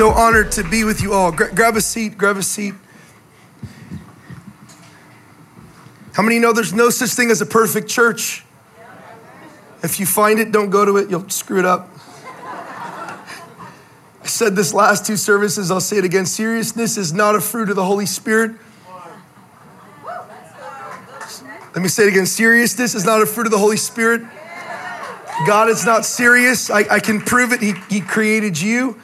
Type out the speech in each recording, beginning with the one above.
So honored to be with you all. Gra- grab a seat, grab a seat. How many know there's no such thing as a perfect church? If you find it, don't go to it, you'll screw it up. I said this last two services, I'll say it again. Seriousness is not a fruit of the Holy Spirit. Let me say it again. Seriousness is not a fruit of the Holy Spirit. God is not serious. I, I can prove it. He, he created you.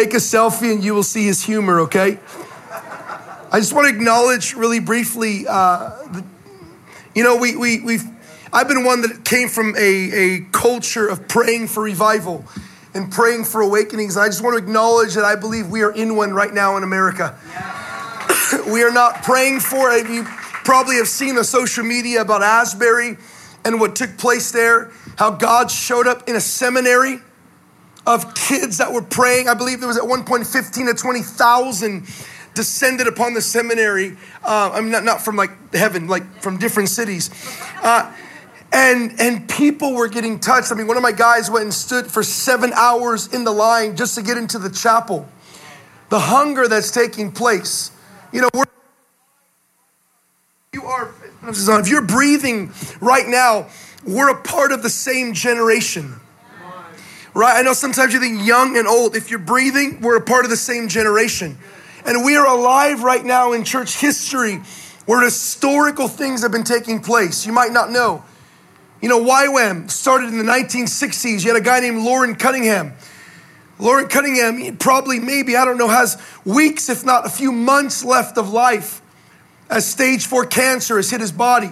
Take a selfie and you will see his humor, okay? I just want to acknowledge really briefly, uh, you know, we, we, we've, I've been one that came from a, a culture of praying for revival and praying for awakenings. I just want to acknowledge that I believe we are in one right now in America. we are not praying for it. You probably have seen the social media about Asbury and what took place there, how God showed up in a seminary of kids that were praying. I believe there was at one point 15 to 20,000 descended upon the seminary. Uh, I'm not, not from like heaven, like from different cities. Uh, and, and people were getting touched. I mean, one of my guys went and stood for seven hours in the line just to get into the chapel. The hunger that's taking place. You know, we're, you are, if you're breathing right now, we're a part of the same generation. Right? I know sometimes you think young and old. If you're breathing, we're a part of the same generation. And we are alive right now in church history where historical things have been taking place. You might not know. You know, YWAM started in the 1960s. You had a guy named Loren Cunningham. Loren Cunningham, probably, maybe, I don't know, has weeks, if not a few months left of life as stage four cancer has hit his body.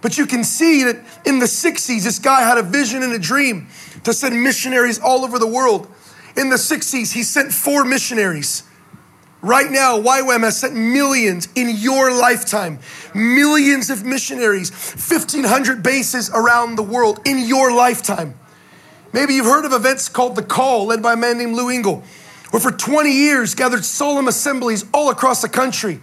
But you can see that in the 60s, this guy had a vision and a dream to send missionaries all over the world. In the 60s, he sent four missionaries. Right now, YWAM has sent millions in your lifetime, millions of missionaries, 1,500 bases around the world in your lifetime. Maybe you've heard of events called The Call, led by a man named Lou Engle, where for 20 years gathered solemn assemblies all across the country,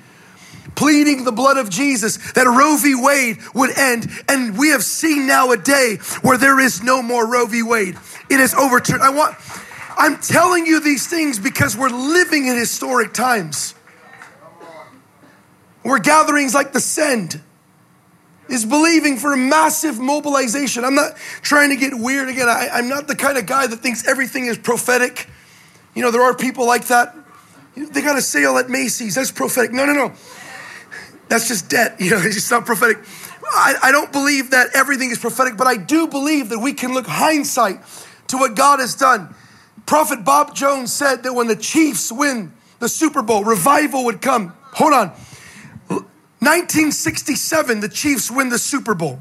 pleading the blood of Jesus that Roe v. Wade would end. And we have seen now a day where there is no more Roe v. Wade. It is overturned. I want I'm telling you these things because we're living in historic times. Where gatherings like the Send is believing for a massive mobilization. I'm not trying to get weird again. I, I'm not the kind of guy that thinks everything is prophetic. You know, there are people like that. They got a sale at Macy's. That's prophetic. No, no, no. That's just debt. You know, it's not prophetic. I, I don't believe that everything is prophetic, but I do believe that we can look hindsight to what God has done. Prophet Bob Jones said that when the Chiefs win the Super Bowl, revival would come. Hold on. 1967, the Chiefs win the Super Bowl.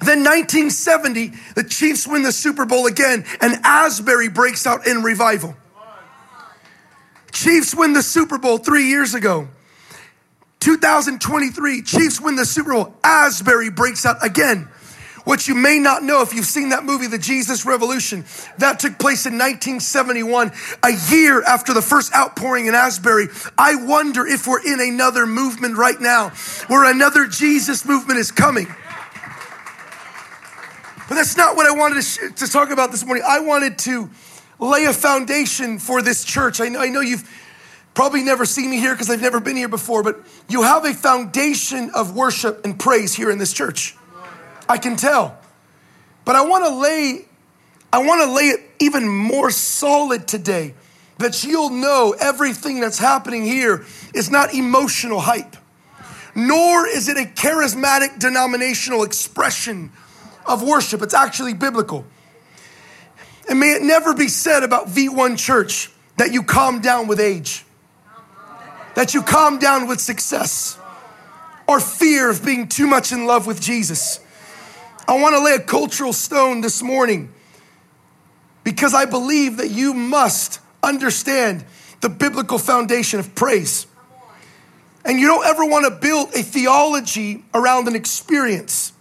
Then 1970, the Chiefs win the Super Bowl again, and Asbury breaks out in revival. Chiefs win the Super Bowl three years ago. 2023, Chiefs win the Super Bowl. Asbury breaks out again. What you may not know if you've seen that movie, The Jesus Revolution, that took place in 1971, a year after the first outpouring in Asbury. I wonder if we're in another movement right now where another Jesus movement is coming. But that's not what I wanted to, sh- to talk about this morning. I wanted to lay a foundation for this church. I know, I know you've probably never seen me here because I've never been here before, but you have a foundation of worship and praise here in this church. I can tell. But I want to lay I want to lay it even more solid today that you'll know everything that's happening here is not emotional hype. Nor is it a charismatic denominational expression of worship. It's actually biblical. And may it never be said about V1 Church that you calm down with age, that you calm down with success, or fear of being too much in love with Jesus. I want to lay a cultural stone this morning because I believe that you must understand the biblical foundation of praise. And you don't ever want to build a theology around an experience.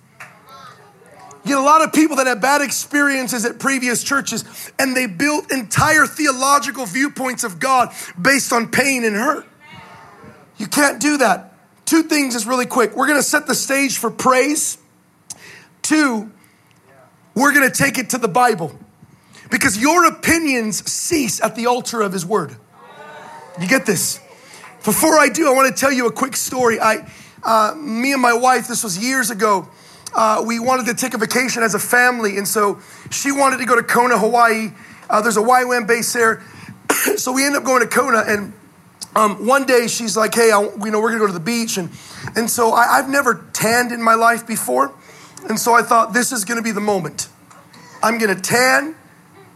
You get a lot of people that have bad experiences at previous churches and they built entire theological viewpoints of God based on pain and hurt. You can't do that. Two things is really quick. We're going to set the stage for praise Two, we're going to take it to the Bible. because your opinions cease at the altar of his word. You get this? Before I do, I want to tell you a quick story. I, uh, me and my wife, this was years ago, uh, we wanted to take a vacation as a family, and so she wanted to go to Kona, Hawaii. Uh, there's a YWAM base there. so we ended up going to Kona, and um, one day she's like, hey, I, you know, we're gonna go to the beach. And, and so I, I've never tanned in my life before. And so I thought, this is gonna be the moment. I'm gonna tan.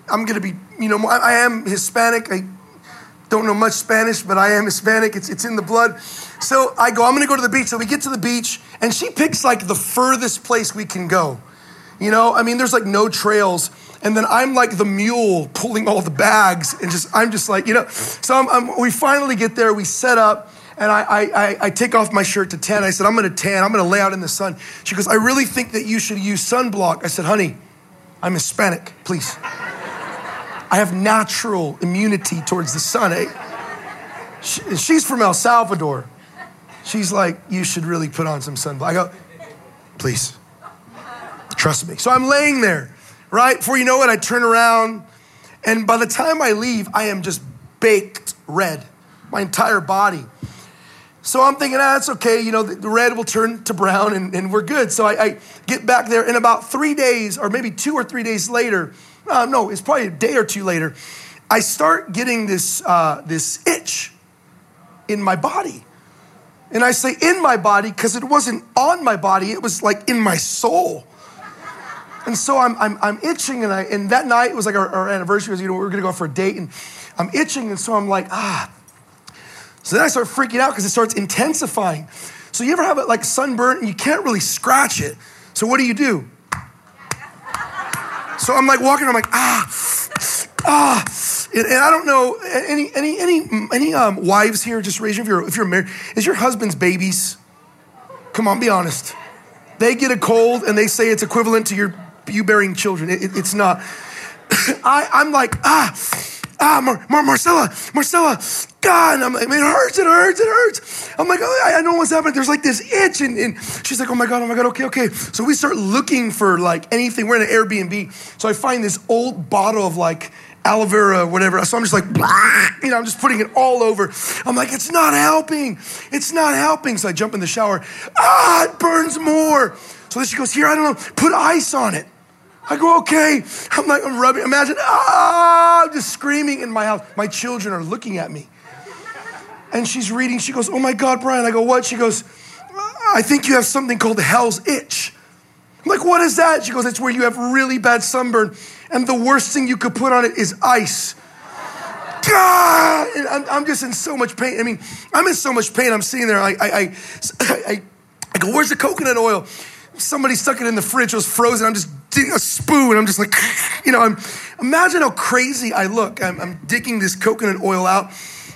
I'm gonna be, you know, I, I am Hispanic. I don't know much Spanish, but I am Hispanic. It's, it's in the blood. So I go, I'm gonna go to the beach. So we get to the beach, and she picks like the furthest place we can go. You know, I mean, there's like no trails. And then I'm like the mule pulling all the bags, and just, I'm just like, you know. So I'm, I'm, we finally get there, we set up, and I, I, I, take off my shirt to tan. I said, I'm gonna tan, I'm gonna lay out in the sun. She goes, I really think that you should use sunblock. I said, honey, I'm Hispanic, please. I have natural immunity towards the sun. Eh? she's from El Salvador. She's like, you should really put on some sunblock. I go, please, trust me. So I'm laying there, right? Before you know it, I turn around, and by the time I leave, I am just baked red, my entire body. So I'm thinking, ah, that's okay. You know, the red will turn to brown and, and we're good. So I, I, get back there, and about three days, or maybe two or three days later, uh, no, it's probably a day or two later, I start getting this, uh, this itch in my body. And I say in my body because it wasn't on my body, it was like in my soul. And so I'm, I'm, I'm itching, and, I, and that night was like our, our anniversary, was, you know, we were gonna go for a date, and I'm itching, and so I'm like, ah, so then I start freaking out because it starts intensifying. So you ever have it like sunburn and you can't really scratch it? So what do you do? So I'm like walking, I'm like, ah, ah. And, I don't know, any any any any um, wives here, just raise your if you're married, is your husband's babies? Come on, be honest. They get a cold and they say it's equivalent to your you bearing children. It, it, it's not. I, I'm like, ah, ah, Mar- Mar- Marcella, Marcella, God, and I'm like, man, it hurts, it hurts, it hurts. I'm like, oh, I know what's happening. There's like this itch, and, and she's like, oh my God, oh my God, okay, okay. So we start looking for like anything. We're in an Airbnb, so I find this old bottle of like aloe vera, whatever. So I'm just like, you know, I'm just putting it all over. I'm like, it's not helping. It's not helping. So I jump in the shower. Ah, it burns more. So then she goes, here, I don't know, put ice on it. I go, okay. I'm like, I'm rubbing. Imagine, ah, I'm just screaming in my house. My children are looking at me. And she's reading. She goes, oh my God, Brian. I go, what? She goes, I think you have something called hell's itch. I'm like, what is that? She goes, it's where you have really bad sunburn. And the worst thing you could put on it is ice. God! And I'm, I'm just in so much pain. I mean, I'm in so much pain. I'm sitting there. I, I, I, I, I go, where's the coconut oil? somebody stuck it in the fridge, it was frozen. I'm just a spoon. I'm just like, you know, I'm, imagine how crazy I look. I'm, I'm digging this coconut oil out.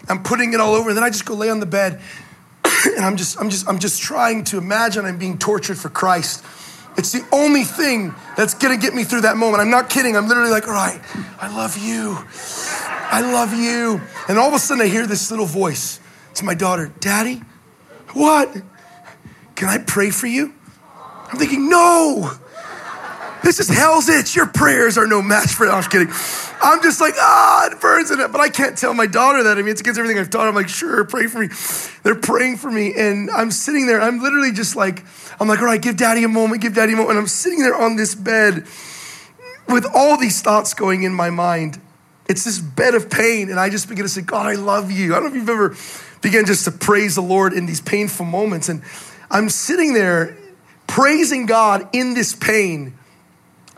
I'm putting it all over. And then I just go lay on the bed. and I'm just, I'm just, I'm just trying to imagine I'm being tortured for Christ. It's the only thing that's gonna get me through that moment. I'm not kidding. I'm literally like, all right, I love you. I love you. And all of a sudden I hear this little voice. It's my daughter, Daddy, what? Can I pray for you? I'm thinking, no, this is hell's itch. Your prayers are no match for it. I'm just kidding. I'm just like, ah, it burns in it. But I can't tell my daughter that. I mean, it's against everything I've taught. I'm like, sure, pray for me. They're praying for me. And I'm sitting there. I'm literally just like, I'm like, all right, give daddy a moment, give daddy a moment. And I'm sitting there on this bed with all these thoughts going in my mind. It's this bed of pain. And I just begin to say, God, I love you. I don't know if you've ever begun just to praise the Lord in these painful moments. And I'm sitting there praising God in this pain,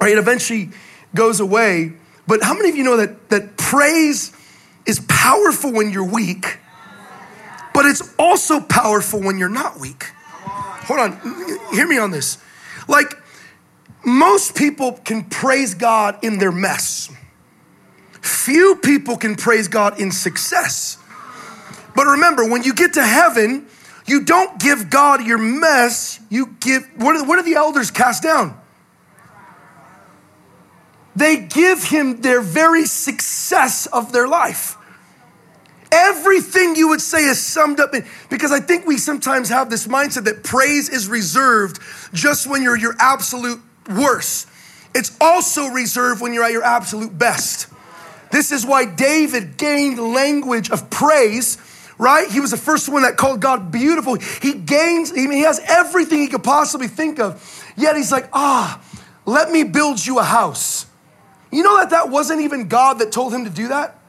right? It eventually goes away. But how many of you know that, that praise is powerful when you're weak, but it's also powerful when you're not weak? Hold on, hear me on this. Like, most people can praise God in their mess. Few people can praise God in success. But remember, when you get to heaven, you don't give God your mess, you give, what are, what are the elders cast down? They give him their very success of their life. Everything you would say is summed up in, because I think we sometimes have this mindset that praise is reserved just when you're your absolute worst. it's also reserved when you're at your absolute best. This is why David gained language of praise, right? He was the first one that called God beautiful. He gains, I mean, he has everything he could possibly think of. Yet he's like, ah, let me build you a house. You know that that wasn't even God that told him to do that?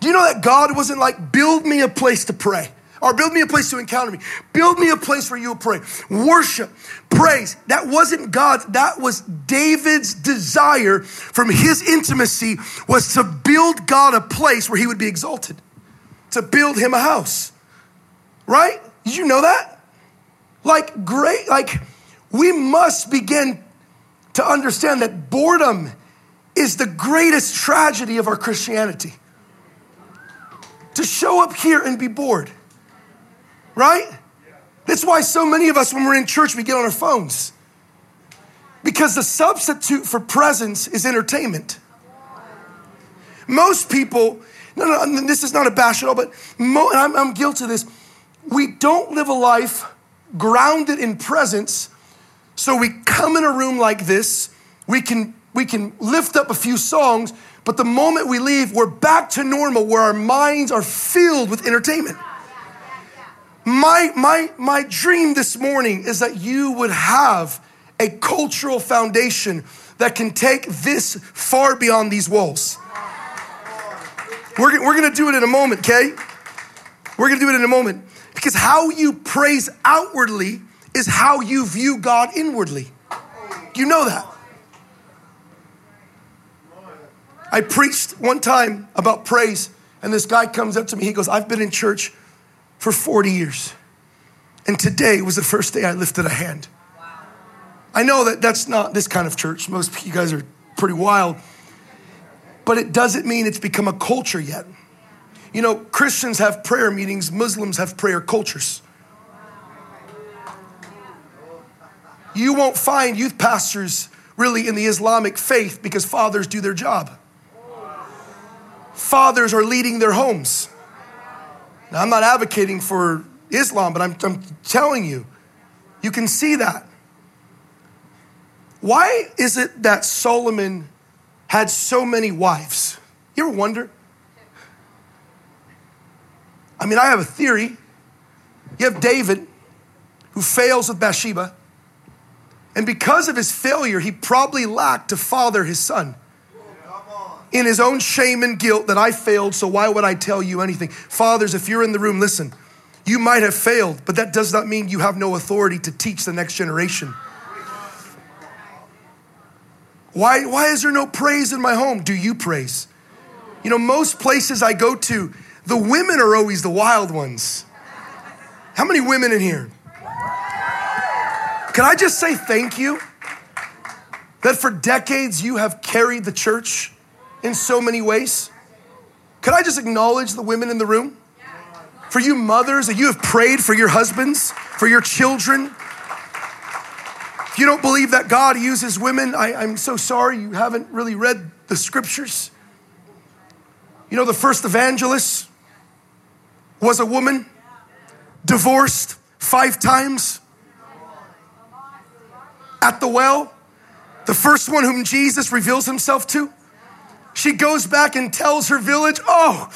Do you know that God wasn't like, build me a place to pray? Or build me a place to encounter me. Build me a place where you'll pray. Worship, praise. That wasn't God. That was David's desire from his intimacy was to build God a place where he would be exalted. To build him a house. Right? Did you know that? Like great, like we must begin to understand that boredom is the greatest tragedy of our Christianity. To show up here and be bored right? That's why so many of us, when we're in church, we get on our phones. Because the substitute for presence is entertainment. Most people, no, no, this is not a bash at all, but mo, I'm, I'm guilty of this. We don't live a life grounded in presence. So we come in a room like this, we can, we can lift up a few songs, but the moment we leave, we're back to normal where our minds are filled with entertainment. My, my, my dream this morning is that you would have a cultural foundation that can take this far beyond these walls. We're, we're gonna do it in a moment, okay? We're gonna do it in a moment. Because how you praise outwardly is how you view God inwardly. You know that. I preached one time about praise, and this guy comes up to me. He goes, I've been in church for 40 years. And today was the first day I lifted a hand. I know that that's not this kind of church. Most of you guys are pretty wild. But it doesn't mean it's become a culture yet. You know, Christians have prayer meetings, Muslims have prayer cultures. You won't find youth pastors really in the Islamic faith because fathers do their job. Fathers are leading their homes. Now, I'm not advocating for Islam, but I'm, I'm telling you, you can see that. Why is it that Solomon had so many wives? You ever wonder? I mean, I have a theory. You have David, who fails with Bathsheba, and because of his failure, he probably lacked to father his son in his own shame and guilt that I failed, so why would I tell you anything? Fathers, if you're in the room, listen. You might have failed, but that does not mean you have no authority to teach the next generation. Why, why is there no praise in my home? Do you praise? You know, most places I go to, the women are always the wild ones. How many women in here? Can I just say thank you that for decades you have carried the church? In so many ways. Could I just acknowledge the women in the room? For you mothers, that you have prayed for your husbands, for your children. If you don't believe that God uses women, I, I'm so sorry you haven't really read the scriptures. You know, the first evangelist was a woman, divorced five times at the well. The first one whom Jesus reveals himself to she goes back and tells her village, Oh,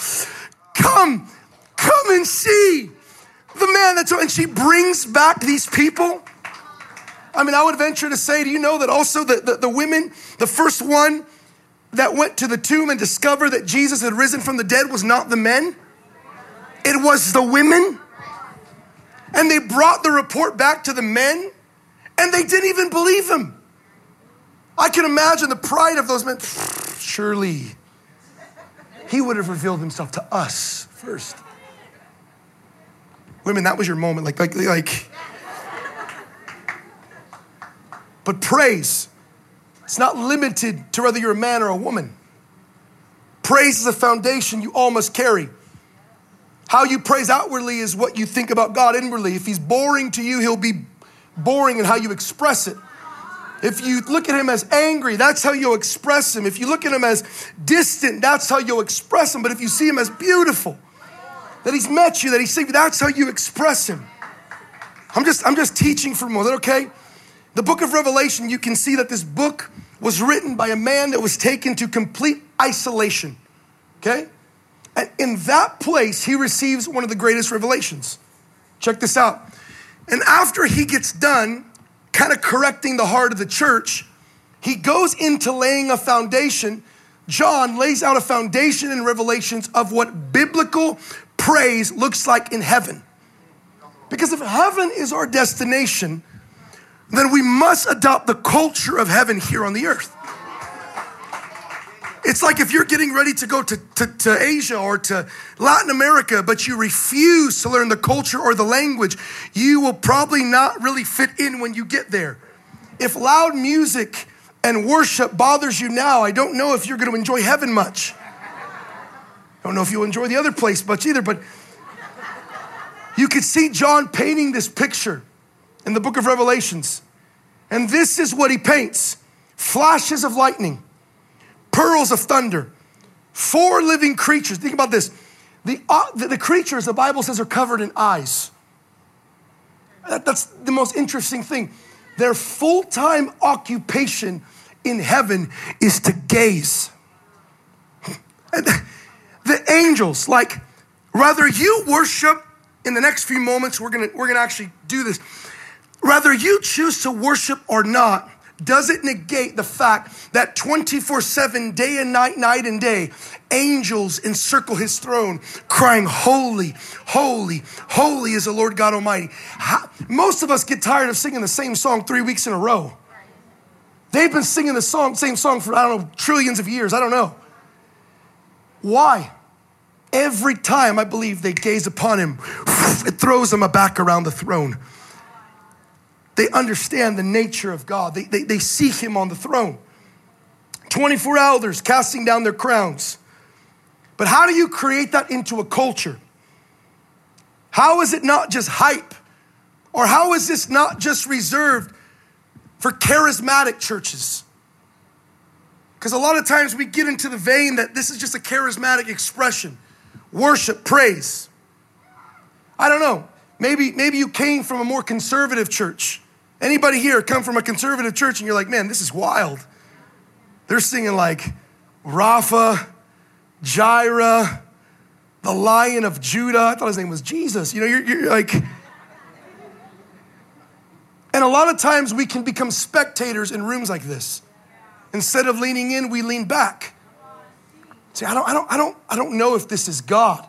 come, come and see the man that's, and she brings back these people. I mean, I would venture to say, do you know that also the, the, the women, the first one that went to the tomb and discovered that Jesus had risen from the dead was not the men, it was the women. And they brought the report back to the men, and they didn't even believe him. I can imagine the pride of those men surely he would have revealed himself to us first. Women, that was your moment. Like, like, like. But praise, it's not limited to whether you're a man or a woman. Praise is a foundation you all must carry. How you praise outwardly is what you think about God inwardly. If He's boring to you, He'll be boring in how you express it. If you look at him as angry, that's how you'll express him. If you look at him as distant, that's how you'll express him. But if you see him as beautiful, that he's met you, that he's saved you, that's how you express him. I'm just, I'm just teaching for a moment, okay? The book of Revelation, you can see that this book was written by a man that was taken to complete isolation. Okay? And in that place, he receives one of the greatest revelations. Check this out. And after he gets done kind of correcting the heart of the church, he goes into laying a foundation. John lays out a foundation in Revelations of what biblical praise looks like in heaven. Because if heaven is our destination, then we must adopt the culture of heaven here on the earth. It's like if you're getting ready to go to, to, to, Asia or to Latin America, but you refuse to learn the culture or the language, you will probably not really fit in when you get there. If loud music and worship bothers you now, I don't know if you're going to enjoy heaven much. I don't know if you'll enjoy the other place much either, but you could see John painting this picture in the book of Revelations. And this is what he paints flashes of lightning pearls of thunder, four living creatures. Think about this. The, uh, the, the, creatures, the Bible says, are covered in eyes. That, that's the most interesting thing. Their full time occupation in heaven is to gaze. the angels, like, rather you worship in the next few moments, we're gonna, we're gonna actually do this. Rather you choose to worship or not, doesn't negate the fact that 24 7, day and night, night and day, angels encircle his throne, crying, Holy, holy, holy is the Lord God Almighty. How, most of us get tired of singing the same song three weeks in a row. They've been singing the song, same song for, I don't know, trillions of years. I don't know. Why? Every time I believe they gaze upon him, it throws them back around the throne. They understand the nature of God. They, they, they see Him on the throne. 24 elders casting down their crowns. But how do you create that into a culture? How is it not just hype? Or how is this not just reserved for charismatic churches? Because a lot of times we get into the vein that this is just a charismatic expression worship, praise. I don't know. Maybe, maybe you came from a more conservative church. Anybody here come from a conservative church and you're like, man, this is wild. They're singing like Rapha, Jireh, the Lion of Judah. I thought his name was Jesus. You know, you're, you're like, and a lot of times we can become spectators in rooms like this. Instead of leaning in, we lean back. See, I don't, I don't, I don't, I don't know if this is God.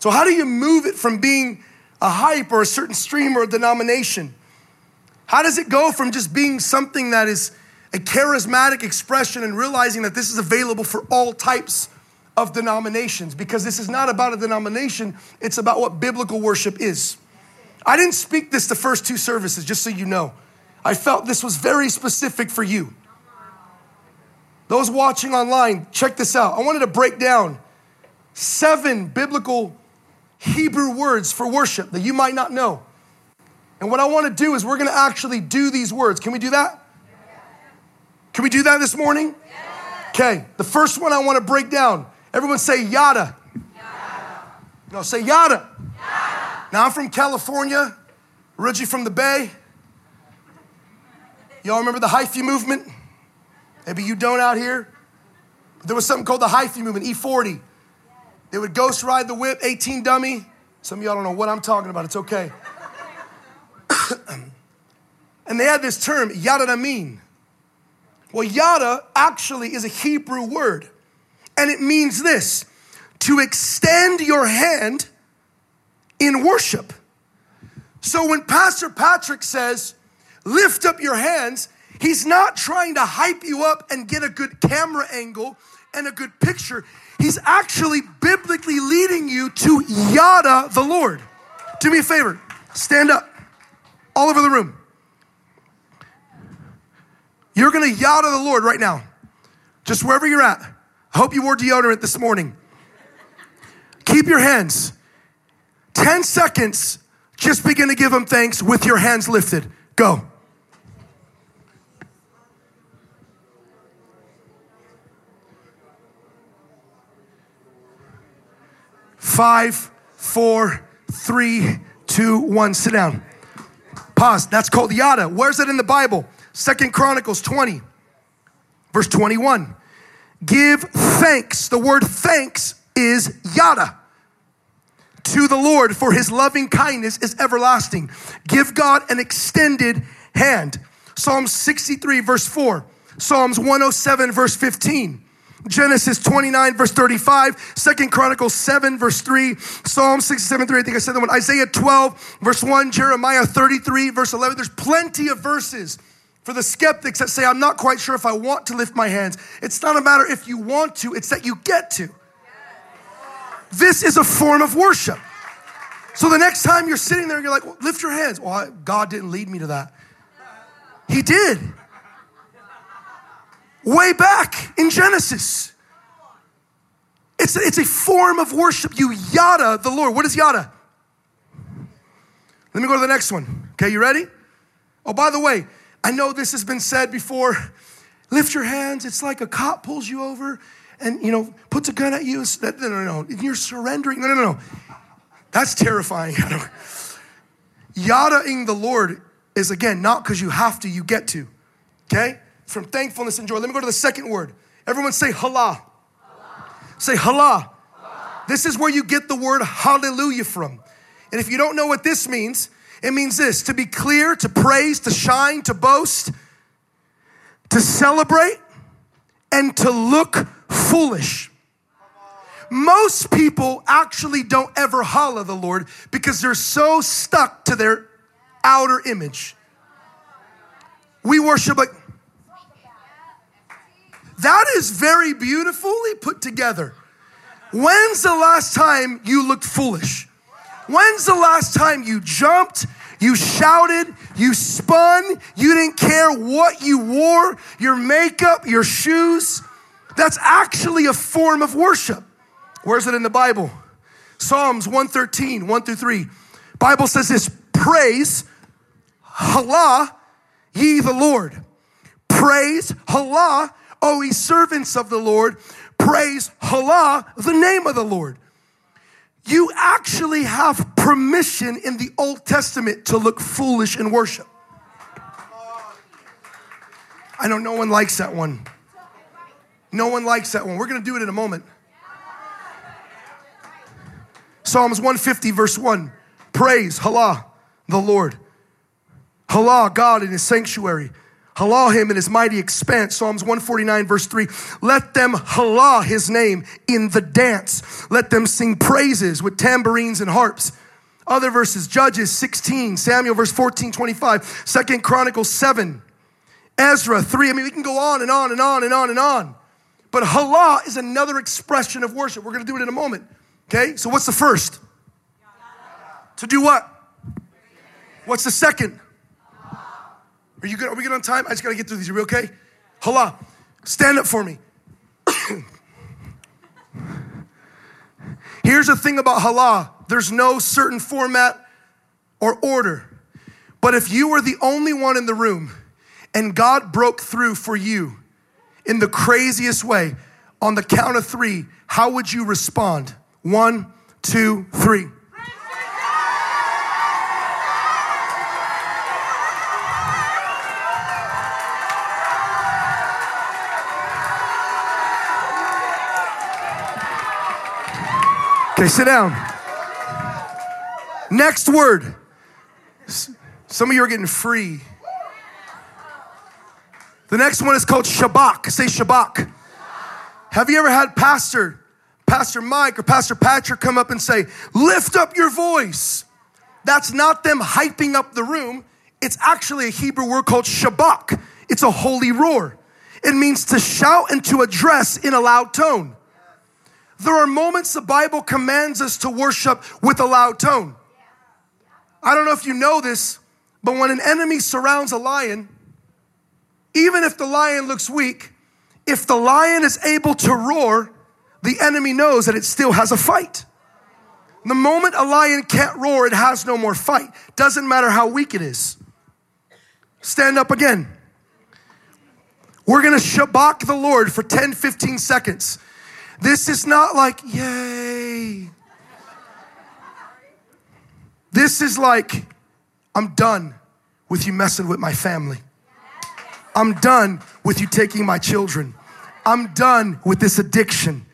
So how do you move it from being a hype or a certain stream or a denomination? How does it go from just being something that is a charismatic expression and realizing that this is available for all types of denominations? Because this is not about a denomination, it's about what biblical worship is. I didn't speak this the first two services, just so you know. I felt this was very specific for you. Those watching online, check this out. I wanted to break down seven biblical Hebrew words for worship that you might not know. And what I want to do is we're going to actually do these words. Can we do that? Can we do that this morning? Okay, the first one I want to break down. Everyone say yada. yada. No, say yada. yada. Now I'm from California, originally from the Bay. Y'all remember the hyphy movement? Maybe you don't out here. There was something called the hyphy movement, E40. They would ghost ride the whip, 18 dummy. Some of y'all don't know what I'm talking about. It's okay. and they had this term, yada mean. Well, yada actually is a Hebrew word, and it means this to extend your hand in worship. So when Pastor Patrick says, lift up your hands, he's not trying to hype you up and get a good camera angle and a good picture. He's actually biblically leading you to yada the Lord. Do me a favor, stand up all over the room. You're gonna yell to the Lord right now, just wherever you're at. I hope you wore deodorant this morning. Keep your hands. 10 seconds, just begin to give him thanks with your hands lifted. Go. Five, four, three, two, one. Sit down. Pause. That's called yada. Where's it in the Bible? Second Chronicles 20. Verse 21. Give thanks. The word thanks is yada to the Lord, for his loving kindness is everlasting. Give God an extended hand. Psalm 63, verse 4. Psalms 107, verse 15. Genesis 29, verse 35, Second Chronicles 7, verse 3, Psalm 67, 3, I think I said that one, Isaiah 12, verse 1, Jeremiah 33, verse 11. There's plenty of verses for the skeptics that say, I'm not quite sure if I want to lift my hands. It's not a matter if you want to, it's that you get to. This is a form of worship. So the next time you're sitting there, and you're like, well, lift your hands. Well, God didn't lead me to that. He did. Way back in Genesis. It's a, it's a form of worship. You yada the Lord. What is yada? Let me go to the next one. Okay, you ready? Oh, by the way, I know this has been said before. Lift your hands. It's like a cop pulls you over and, you know, puts a gun at you. No, no, no. You're surrendering. No, no, no. That's terrifying. Yadaing the Lord is, again, not because you have to, you get to. Okay? From thankfulness and joy. Let me go to the second word. Everyone say halah. Say halah. This is where you get the word hallelujah from. And if you don't know what this means, it means this to be clear, to praise, to shine, to boast, to celebrate, and to look foolish. Most people actually don't ever holla the Lord because they're so stuck to their outer image. We worship like, that is very beautifully put together. When's the last time you looked foolish? When's the last time you jumped, you shouted, you spun, you didn't care what you wore, your makeup, your shoes? That's actually a form of worship. Where's it in the Bible? Psalms 113, 1 through 3. Bible says this praise, halah, ye the Lord. Praise, halah, O ye servants of the Lord. Praise, halah, the name of the Lord. You actually have permission in the Old Testament to look foolish in worship. I know no one likes that one. No one likes that one. We're going to do it in a moment. Psalms 150, verse 1. Praise, halah, the Lord. Halah, God in his sanctuary. Halah him in his mighty expanse. Psalms 149, verse 3. Let them halah his name in the dance. Let them sing praises with tambourines and harps. Other verses, Judges 16, Samuel verse 14, 25, Second Chronicles 7, Ezra 3. I mean, we can go on and on and on and on and on. But halah is another expression of worship. We're going to do it in a moment. Okay, so what's the first? To do what? What's the second? Are you good? Are we good on time? I just gotta get through these. Are we okay? Hala, stand up for me. Here's the thing about hala there's no certain format or order. But if you were the only one in the room and God broke through for you in the craziest way, on the count of three, how would you respond? One, two, three. Okay, sit down. Next word. Some of you are getting free. The next one is called Shabak. Say Shabak. Have you ever had pastor, Pastor Mike or Pastor Patrick come up and say, lift up your voice? That's not them hyping up the room. It's actually a Hebrew word called Shabak. It's a holy roar. It means to shout and to address in a loud tone. There are moments the Bible commands us to worship with a loud tone. I don't know if you know this, but when an enemy surrounds a lion, even if the lion looks weak, if the lion is able to roar, the enemy knows that it still has a fight. The moment a lion can't roar, it has no more fight. Doesn't matter how weak it is. Stand up again. We're gonna shabach the Lord for 10, 15 seconds. This is not like, yay. This is like, I'm done with you messing with my family. I'm done with you taking my children. I'm done with this addiction.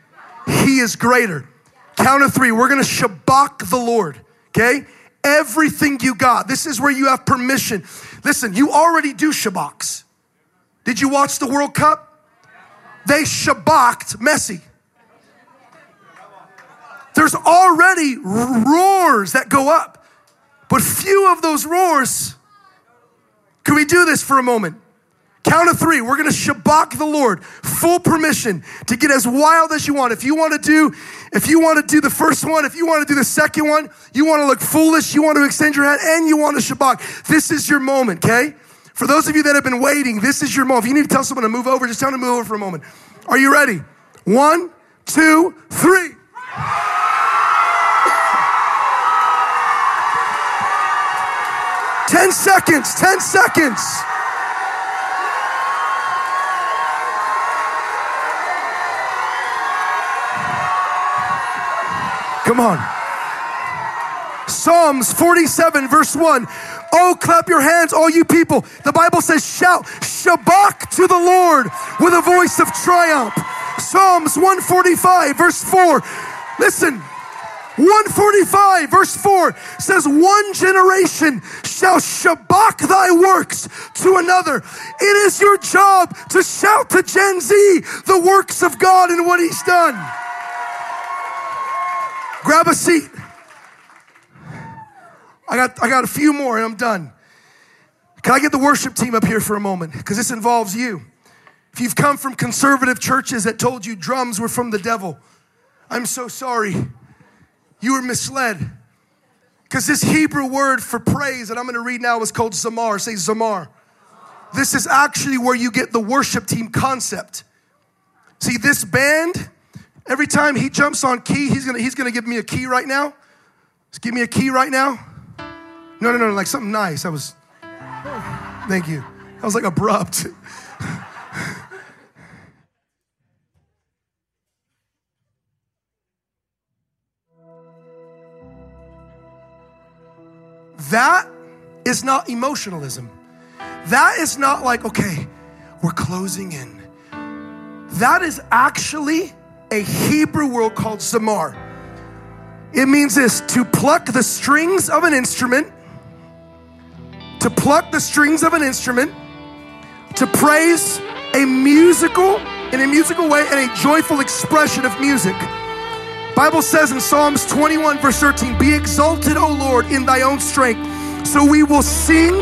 He is greater. Count of three, we're gonna shabak the Lord, okay? Everything you got. This is where you have permission. Listen, you already do shabaks. Did you watch the World Cup? They shabaked Messi. There's already roars that go up, but few of those roars. Can we do this for a moment? Count of three. We're going to shabak the Lord. Full permission to get as wild as you want. If you want to do, if you want to do the first one, if you want to do the second one, you want to look foolish, you want to extend your hand, and you want to shabak. This is your moment, okay? For those of you that have been waiting, this is your moment. If you need to tell someone to move over, just tell them to move over for a moment. Are you ready? One, two, three. Ten seconds, ten seconds. Come on. Psalms 47, verse 1. Oh, clap your hands, all you people. The Bible says, shout, Shabak to the Lord with a voice of triumph. Psalms 145, verse 4. Listen, 145, verse 4 says, One generation shall shabak thy works to another. It is your job to shout to Gen Z the works of God and what He's done. Grab a seat. I got, I got a few more and I'm done. Can I get the worship team up here for a moment? Because this involves you. If you've come from conservative churches that told you drums were from the devil, I'm so sorry. You were misled. Because this Hebrew word for praise that I'm going to read now is called zamar. Say zamar. This is actually where you get the worship team concept. See, this band, every time he jumps on key, he's going to he's gonna give me a key right now. Just give me a key right now. No, no, no, like something nice. I was, thank you. I was like abrupt. that is not emotionalism. That is not like, okay, we're closing in. That is actually a Hebrew word called zamar. It means this to pluck the strings of an instrument to pluck the strings of an instrument, to praise a musical, in a musical way, and a joyful expression of music. Bible says in Psalms 21, verse 13, Be exalted, O Lord, in thy own strength. So we will sing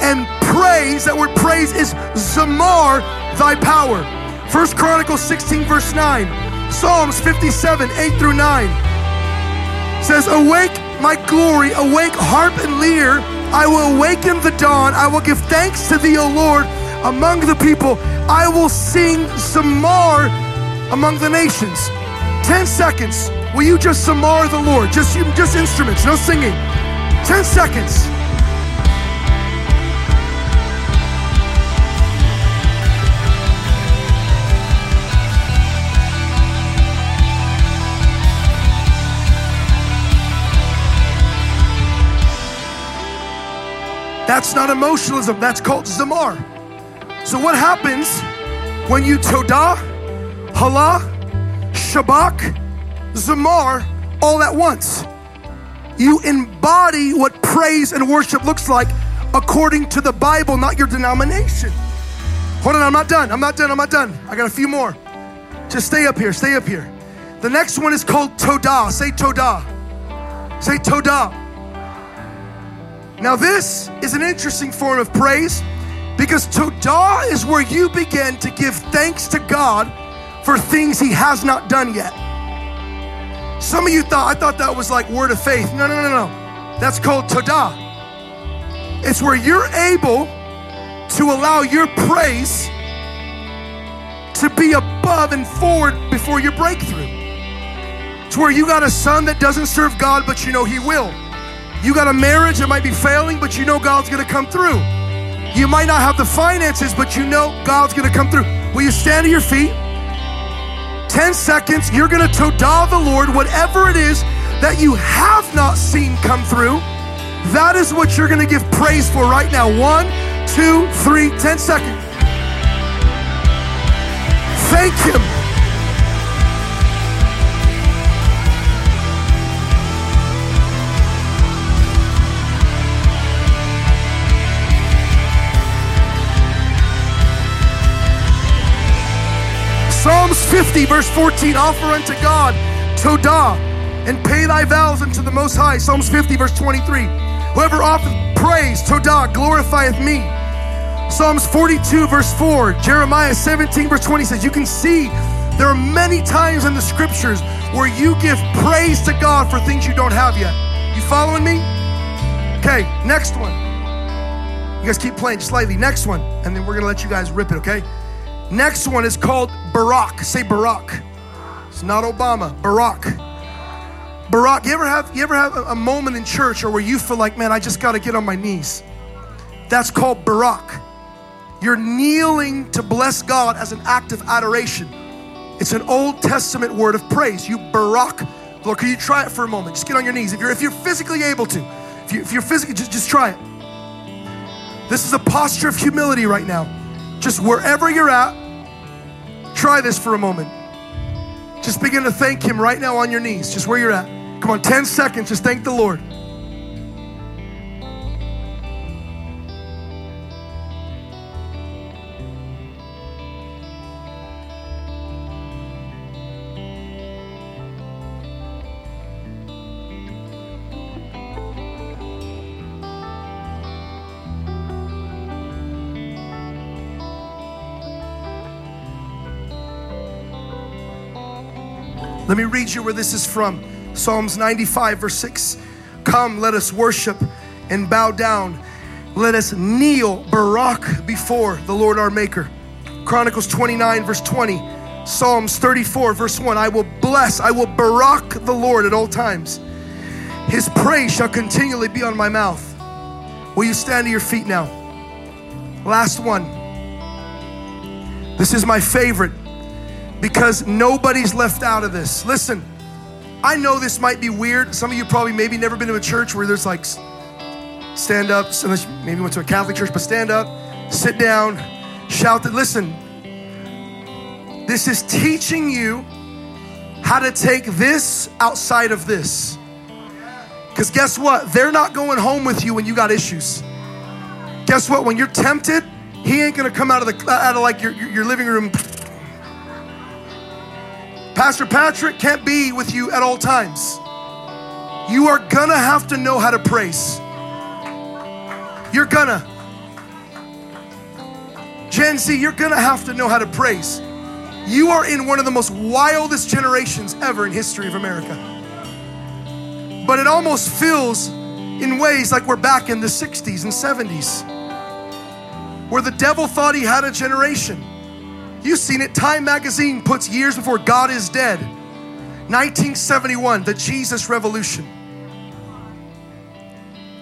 and praise. That word praise is zamar, thy power. First Chronicles 16, verse 9. Psalms 57, 8 through 9 says, Awake, my glory, awake, harp and lyre I will awaken the dawn. I will give thanks to thee, O Lord, among the people. I will sing Zamar among the nations. 10 seconds. Will you just Zamar the Lord? Just, you, just instruments, no singing. 10 seconds. That's not emotionalism, that's called zamar. So, what happens when you todah, halah, shabak, zamar all at once? You embody what praise and worship looks like according to the Bible, not your denomination. Hold on, I'm not done. I'm not done. I'm not done. I got a few more. Just stay up here. Stay up here. The next one is called Todah. Say Todah. Say Todah. Now, this is an interesting form of praise because Todah is where you begin to give thanks to God for things He has not done yet. Some of you thought, I thought that was like word of faith. No, no, no, no. That's called Todah. It's where you're able to allow your praise to be above and forward before your breakthrough. It's where you got a son that doesn't serve God, but you know He will. You got a marriage that might be failing, but you know God's gonna come through. You might not have the finances, but you know God's gonna come through. Will you stand to your feet? 10 seconds, you're going to toda the Lord, whatever it is that you have not seen come through, that is what you're going to give praise for right now. One, two, three, ten seconds. Thank Him. 50, verse 14 offer unto God, Todah, and pay thy vows unto the Most High. Psalms 50, verse 23. Whoever offereth praise, Todah, glorifieth me. Psalms 42, verse 4. Jeremiah 17, verse 20 says, You can see there are many times in the scriptures where you give praise to God for things you don't have yet. You following me? Okay, next one. You guys keep playing slightly. Next one, and then we're gonna let you guys rip it, okay? Next one is called Barak. Say Barak. It's not Obama. Barak. Barak. You ever have you ever have a moment in church or where you feel like, man, I just got to get on my knees? That's called Barak. You're kneeling to bless God as an act of adoration. It's an Old Testament word of praise. You Barak. Lord, can you try it for a moment? Just get on your knees. If you're if you're physically able to, if, you, if you're physically, just, just try it. This is a posture of humility right now. Just wherever you're at, Try this for a moment. Just begin to thank Him right now on your knees, just where you're at. Come on, 10 seconds, just thank the Lord. Let me read you where this is from Psalms 95, verse 6. Come, let us worship and bow down. Let us kneel, Barak, before the Lord our Maker. Chronicles 29, verse 20. Psalms 34, verse 1. I will bless, I will Barak the Lord at all times. His praise shall continually be on my mouth. Will you stand to your feet now? Last one. This is my favorite because nobody's left out of this. Listen, I know this might be weird. Some of you probably maybe never been to a church where there's like stand up, unless you maybe went to a Catholic church, but stand up, sit down, shout that. Listen, this is teaching you how to take this outside of this. Because guess what? They're not going home with you when you got issues. Guess what? When you're tempted, he ain't gonna come out of the out of like your, your living room Pastor Patrick can't be with you at all times. You are gonna have to know how to praise. You're gonna. Gen Z, you're gonna have to know how to praise. You are in one of the most wildest generations ever in history of America. But it almost feels in ways like we're back in the 60s and 70s, where the devil thought he had a generation. You've seen it. Time magazine puts years before God is dead. 1971, the Jesus Revolution.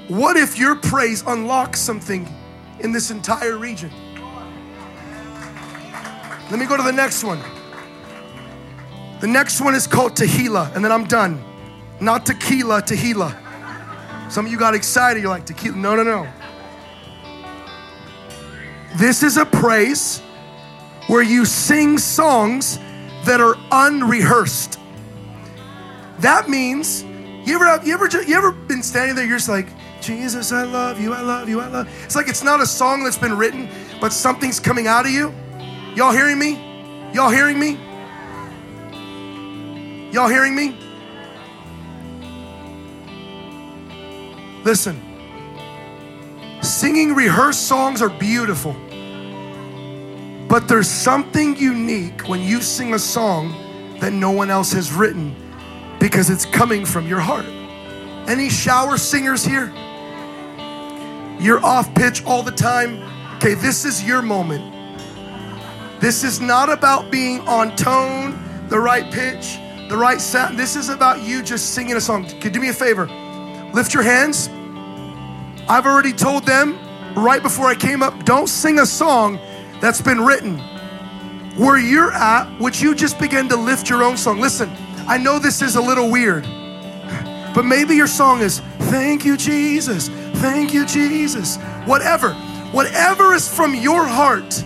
What if your praise unlocks something in this entire region? Let me go to the next one. The next one is called Tehillah, and then I'm done. Not tequila, Tehillah. Some of you got excited. You're like, tequila. No, no, no. This is a praise where you sing songs that are unrehearsed. That means you ever have, you ever you ever been standing there? You're just like Jesus, I love you, I love you, I love. It's like it's not a song that's been written, but something's coming out of you. Y'all hearing me? Y'all hearing me? Y'all hearing me? Listen, singing rehearsed songs are beautiful. But there's something unique when you sing a song that no one else has written because it's coming from your heart. Any shower singers here? You're off pitch all the time. Okay, this is your moment. This is not about being on tone, the right pitch, the right sound. This is about you just singing a song. Could do me a favor? Lift your hands. I've already told them right before I came up, don't sing a song that's been written. Where you're at, would you just begin to lift your own song? Listen, I know this is a little weird, but maybe your song is, Thank you, Jesus. Thank you, Jesus. Whatever, whatever is from your heart,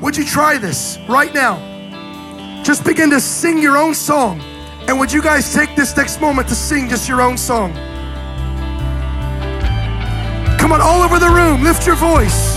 would you try this right now? just begin to sing your own song. And would you guys take this next moment to sing just your own song? Come on, all over the room, lift your voice.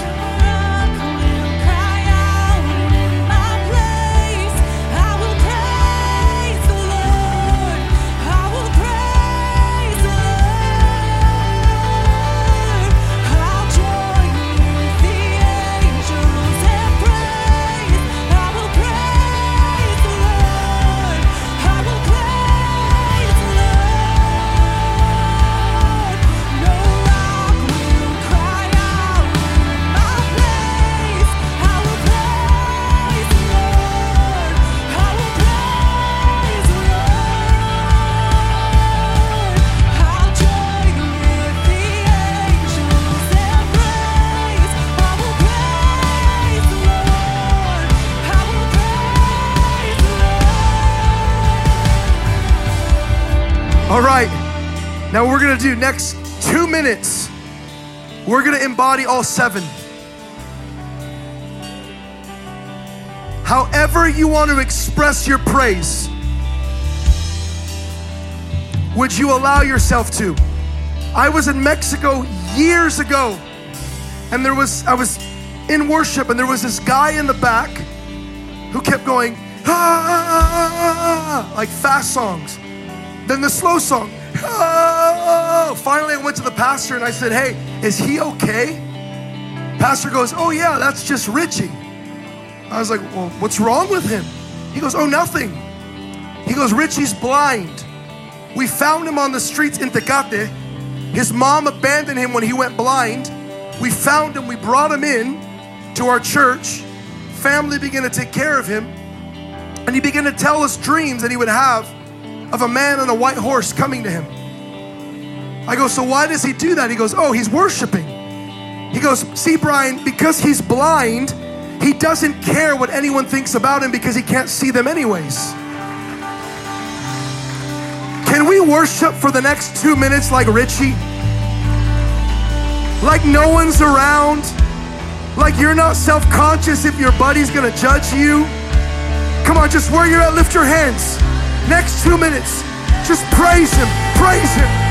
Now we're going to do next 2 minutes. We're to embody all 7. However you want to express your praise, would you allow yourself to? I was in Mexico years ago and there was I was in worship and there was this guy in the back who kept going ah, like fast songs then the slow song. Oh, finally, I went to the pastor and I said, Hey, is he okay? Pastor goes, Oh, yeah, that's just Richie. I was like, Well, what's wrong with him? He goes, Oh, nothing. He goes, Richie's blind. We found him on the streets in Tecate. His mom abandoned him when he went blind. We found him, we brought him in to our church. Family began to take care of him. And he began to tell us dreams that he would have of a man on a white horse coming to him. I go, So why does he do that? He goes, Oh, he's worshiping. He goes, See, Brian, because he's blind, he doesn't care what anyone thinks about him because he can't see them anyways. Can we worship for the next two minutes like Richie? Like no one's around? Like you're not self conscious if your buddy's gonna judge you? Come on, just where you're at, lift your hands. Next two minutes, just praise Him, praise Him.